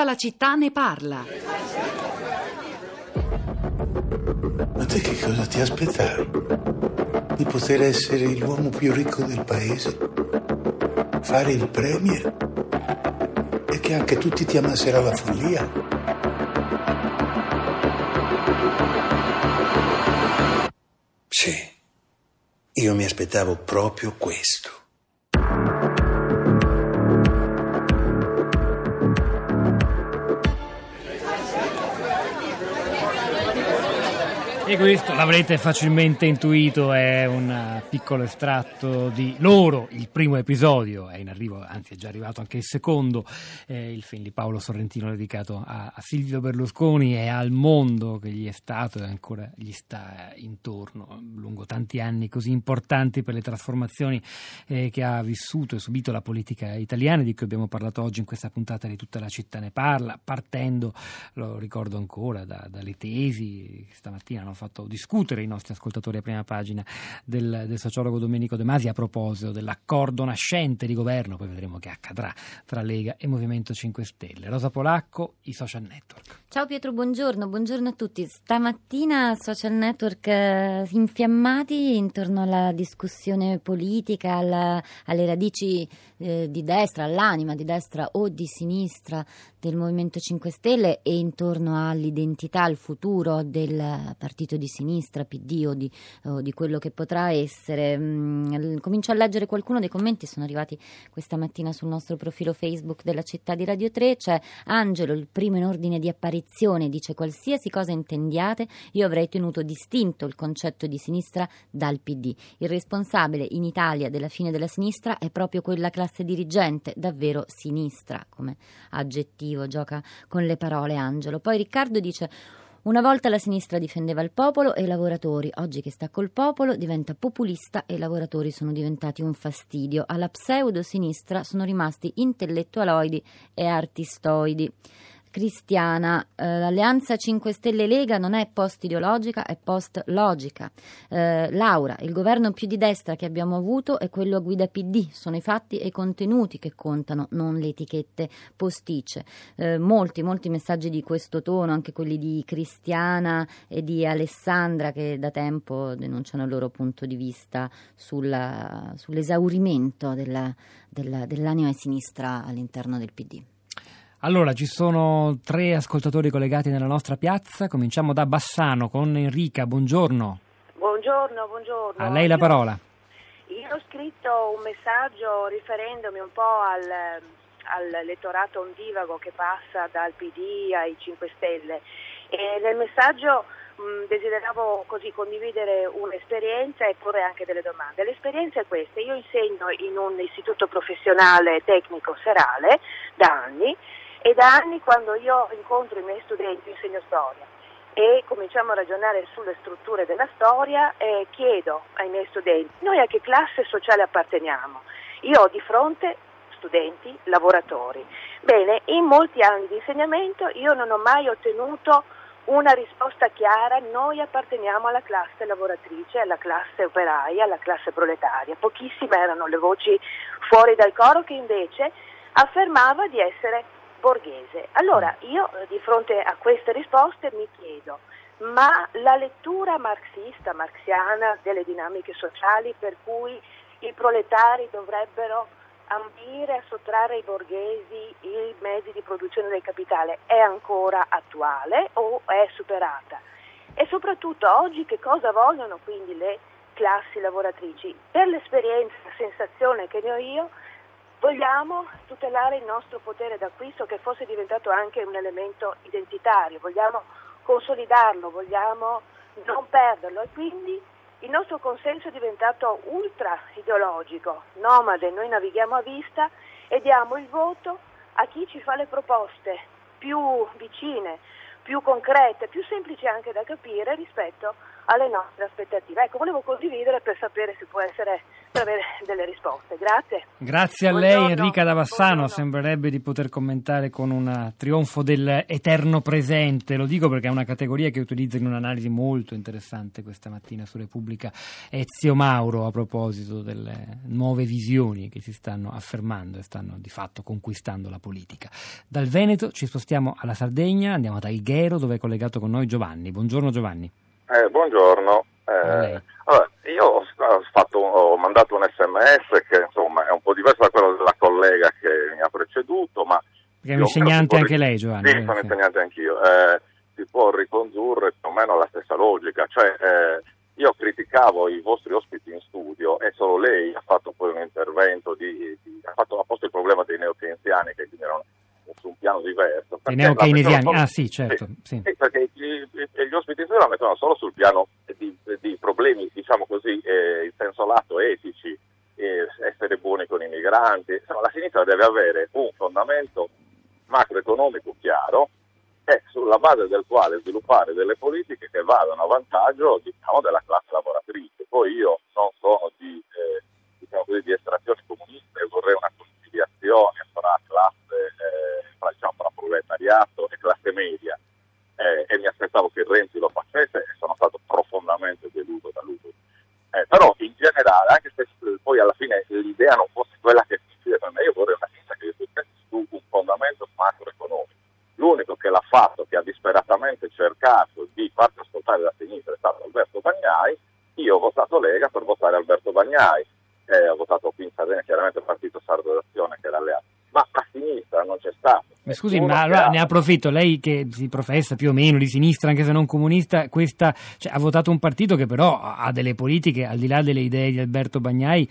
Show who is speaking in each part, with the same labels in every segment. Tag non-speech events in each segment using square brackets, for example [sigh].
Speaker 1: Tutta la città ne parla.
Speaker 2: Ma te che cosa ti aspettavi? Di poter essere l'uomo più ricco del paese? Fare il premier? E che anche tutti ti amassero alla follia? Sì, io mi aspettavo proprio questo.
Speaker 3: E questo l'avrete facilmente intuito, è un piccolo estratto di Loro, il primo episodio, è in arrivo, anzi è già arrivato anche il secondo, eh, il film di Paolo Sorrentino dedicato a, a, Silvio Berlusconi. E al mondo che gli è stato e ancora gli sta intorno. Lungo tanti anni così importanti per le trasformazioni eh, che ha vissuto e subito la politica italiana, di cui abbiamo parlato oggi in questa puntata di Tutta la città ne parla, partendo, lo ricordo ancora, da, dalle tesi stamattina hanno fatto discutere i nostri ascoltatori a prima pagina del, del, sociologo Domenico De Masi a proposito dell'accordo nascente di governo, poi vedremo che accadrà tra Lega e Movimento 5 Stelle. Rosa Polacco, i social network.
Speaker 4: Ciao Pietro, buongiorno, buongiorno a tutti. Stamattina social network eh, infiammati intorno alla discussione politica, alla, alle radici eh, di destra, all'anima di destra o di sinistra del Movimento 5 Stelle e intorno all'identità, al futuro del partito di sinistra, PD o di, o di quello che potrà essere. Mm, comincio a leggere qualcuno dei commenti, sono arrivati questa mattina sul nostro profilo Facebook della città di Radio 3. C'è Angelo, il primo in ordine di apparizione, dice qualsiasi cosa intendiate, io avrei tenuto distinto il concetto di sinistra dal PD. Il responsabile in Italia della fine della sinistra è proprio quella classe dirigente, davvero sinistra come aggettivo gioca con le parole Angelo. Poi Riccardo dice una volta la sinistra difendeva il popolo e i lavoratori, oggi che sta col popolo diventa populista e i lavoratori sono diventati un fastidio. Alla pseudo-sinistra sono rimasti intellettualoidi e artistoidi cristiana. Eh, L'Alleanza 5 Stelle Lega non è post-ideologica, è post-logica. Eh, Laura, il governo più di destra che abbiamo avuto è quello a guida PD. Sono i fatti e i contenuti che contano, non le etichette posticce. Eh, molti, molti messaggi di questo tono, anche quelli di Cristiana e di Alessandra che da tempo denunciano il loro punto di vista sulla, sull'esaurimento della, della, dell'anima sinistra all'interno del PD.
Speaker 3: Allora, ci sono tre ascoltatori collegati nella nostra piazza. Cominciamo da Bassano con Enrica. Buongiorno.
Speaker 5: Buongiorno, buongiorno.
Speaker 3: A lei la parola.
Speaker 5: Io ho scritto un messaggio riferendomi un po' al, all'elettorato ondivago che passa dal PD ai 5 Stelle e nel messaggio mh, desideravo così condividere un'esperienza e porre anche delle domande. L'esperienza è questa, io insegno in un istituto professionale tecnico serale da anni e da anni quando io incontro i miei studenti, insegno storia e cominciamo a ragionare sulle strutture della storia, eh, chiedo ai miei studenti, noi a che classe sociale apparteniamo? Io ho di fronte studenti, lavoratori. Bene, in molti anni di insegnamento io non ho mai ottenuto una risposta chiara, noi apparteniamo alla classe lavoratrice, alla classe operaia, alla classe proletaria. Pochissime erano le voci fuori dal coro che invece affermava di essere borghese. Allora io eh, di fronte a queste risposte mi chiedo, ma la lettura marxista, marxiana delle dinamiche sociali per cui i proletari dovrebbero ambire a sottrarre ai borghesi i mezzi di produzione del capitale è ancora attuale o è superata? E soprattutto oggi che cosa vogliono quindi le classi lavoratrici? Per l'esperienza, la sensazione che ne ho io, Vogliamo tutelare il nostro potere d'acquisto che fosse diventato anche un elemento identitario, vogliamo consolidarlo, vogliamo non perderlo. E quindi il nostro consenso è diventato ultra ideologico, nomade, noi navighiamo a vista e diamo il voto a chi ci fa le proposte più vicine, più concrete, più semplici anche da capire rispetto alle nostre aspettative. Ecco, volevo condividere per sapere se può essere per avere delle risposte. Grazie.
Speaker 3: Grazie a
Speaker 5: Buongiorno.
Speaker 3: lei Enrica da Bassano,
Speaker 5: Buongiorno.
Speaker 3: sembrerebbe di poter commentare con un trionfo del eterno presente, lo dico perché è una categoria che utilizza in un'analisi molto interessante questa mattina su Repubblica Ezio Mauro a proposito delle nuove visioni che si stanno affermando e stanno di fatto conquistando la politica. Dal Veneto ci spostiamo alla Sardegna, andiamo ad Alghero dove è collegato con noi Giovanni. Buongiorno Giovanni.
Speaker 1: Eh, buongiorno. Eh, allora, io ho, fatto- ho mandato un sms che insomma è un po' diverso da quello della collega che mi ha preceduto, ma
Speaker 3: Perché è un insegnante anche lei Giovanni.
Speaker 1: Sì,
Speaker 3: eh,
Speaker 1: sono
Speaker 3: sì.
Speaker 1: insegnante anch'io. Eh, si può ricondurre più o meno alla stessa logica, cioè eh, io criticavo i vostri ospiti in studio e solo lei ha fatto poi un intervento di, di- ha, fatto, ha posto il problema dei neokeynesiani che quindi erano su un piano diverso.
Speaker 3: I neokeynesiani, ah sì certo, sì.
Speaker 1: sì, perché gli, gli ospiti studio la mettono solo sul piano di, di problemi, diciamo così, eh, in senso lato etici, eh, essere buoni con i migranti. Insomma, la sinistra deve avere un fondamento macroeconomico chiaro e sulla base del quale sviluppare delle politiche che vadano a vantaggio diciamo, della classe lavoratrice. Poi io non sono di, eh, diciamo così, di estrazione comunista e vorrei una conciliazione fra classe, eh, fra, diciamo, fra proletariato e classe media eh, e mi aspettavo che Renzi lo facesse e sono stato profondamente deluso da lui. Eh, però in generale, anche se eh, poi alla fine l'idea non fosse quella che si per me, io vorrei una sinistra che discutesse su un fondamento macroeconomico. L'unico che l'ha fatto, che ha disperatamente cercato di farsi ascoltare da sinistra è stato Alberto Bagnai. Io ho votato Lega per votare Alberto Bagnai, eh, ho votato qui in Sardegna chiaramente il Partito Sardo d'Azione che era alleato, sinistra non c'è stato.
Speaker 3: Mi scusi, ma allora ne approfitto, lei che si professa più o meno di sinistra, anche se non comunista, questa, cioè, ha votato un partito che però ha delle politiche, al di là delle idee di Alberto Bagnai,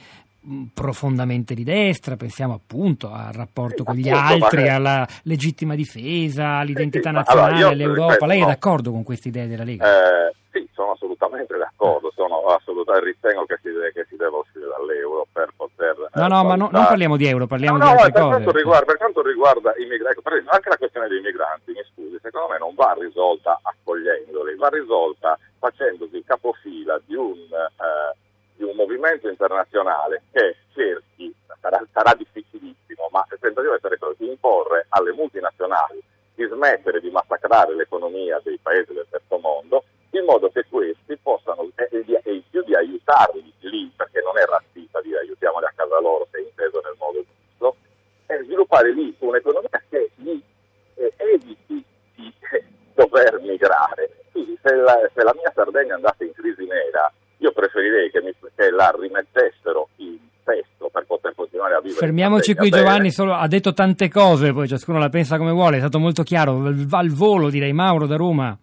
Speaker 3: profondamente di destra, pensiamo appunto al rapporto
Speaker 1: Sì,
Speaker 3: con gli
Speaker 1: appunto,
Speaker 3: altri,
Speaker 1: ma-
Speaker 3: alla legittima difesa, all'identità
Speaker 1: sì, ma
Speaker 3: nazionale, all'Europa.
Speaker 1: ripeto,
Speaker 3: Lei è d'accordo con queste idee della Lega?
Speaker 1: Eh, sì, sono assolutamente d'accordo, sono assolutamente, ritengo che si, deve- che si deva uscire dall'euro per poter...
Speaker 3: no,
Speaker 1: eh,
Speaker 3: no, ma no- non parliamo di euro, parliamo
Speaker 1: No,
Speaker 3: di
Speaker 1: no,
Speaker 3: altre
Speaker 1: per. Quanto riguarda, per quanto riguarda i migranti, ecco, per esempio, anche la questione dei migranti, mi scusi, secondo me non va risolta accogliendoli, va risolta facendosi capofila di un, eh, di un movimento internazionale che cerchi, sarà, sarà difficilissimo, ma il tentativo deve essere quello di imporre alle multinazionali di smettere di massacrare l'economia dei paesi del terzo mondo, in modo che questi possano, e, e di- e in più di aiutarli lì, perché non è razzista dire aiutiamoli a casa loro se è inteso nel modo giusto, e sviluppare lì un'economia che gli eh, eviti di eh, dover migrare. Quindi se la, se la mia Sardegna andasse in crisi nera, io preferirei che, mi, che la rimettessero in testo per poter continuare a vivere.
Speaker 3: Fermiamoci qui
Speaker 1: bene.
Speaker 3: Giovanni, solo, ha detto tante cose, poi ciascuno la pensa come vuole, è stato molto chiaro, va al volo direi Mauro da Roma.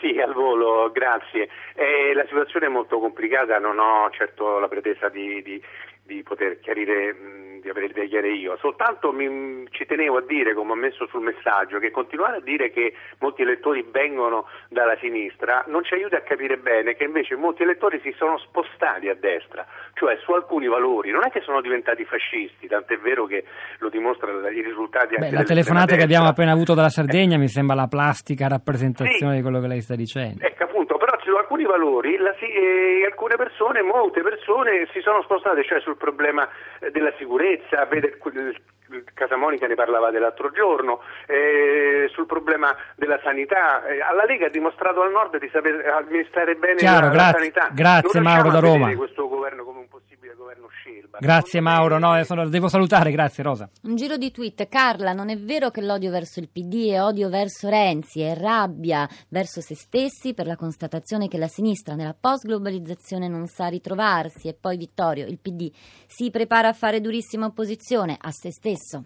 Speaker 6: Sì, al volo, grazie. Eh, la situazione è molto complicata, non ho certo la pretesa di, di- di poter chiarire, mh, avere idee chiare io, soltanto mi- ci tenevo a dire, come ho messo sul messaggio, che continuare a dire che molti elettori vengono dalla sinistra non ci aiuta a capire bene che invece molti elettori si sono spostati a destra, cioè su alcuni valori, non è che sono diventati fascisti, tant'è vero che lo dimostrano i risultati
Speaker 3: Beh, la telefonata che abbiamo appena avuto dalla Sardegna [laughs] mi sembra la plastica rappresentazione
Speaker 6: Sì.
Speaker 3: di quello che lei sta dicendo.
Speaker 6: Ecco però su alcuni valori la eh, alcune persone, molte persone si sono spostate, cioè sul problema eh, della sicurezza, vede, Casamonica ne parlava l'altro giorno, eh, sul problema della sanità. Eh, alla Lega ha dimostrato al nord di saper amministrare bene
Speaker 3: Chiaro,
Speaker 6: la, la
Speaker 3: grazie-
Speaker 6: sanità.
Speaker 3: grazie,
Speaker 6: Non
Speaker 3: Mauro da Roma.
Speaker 6: questo governo come un possibile governo scelba.
Speaker 3: Grazie Mauro, no, eh, sono- devo salutare, grazie Rosa.
Speaker 4: Un giro di tweet. Carla, non è vero che l'odio verso il PD è odio verso Renzi, è rabbia verso se stessi per la constatazione che la sinistra nella post-globalizzazione non sa ritrovarsi. E poi Vittorio, il PD si prepara a fare durissima opposizione a se stesso.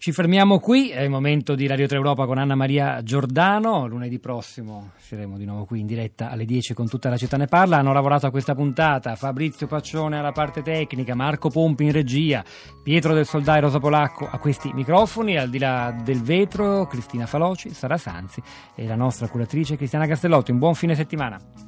Speaker 3: Ci fermiamo qui, è il momento di Radio 3 Europa con Anna Maria Giordano, lunedì prossimo saremo di nuovo qui in diretta alle 10 con tutta la città ne parla, hanno lavorato a questa puntata Fabrizio Paccione alla parte tecnica, Marco Pompi in regia, Pietro del Soldai Rosa Polacco a questi microfoni, al di là del vetro Cristina Faloci, Sara Sanzi e la nostra curatrice Cristiana Castellotti, un buon fine settimana.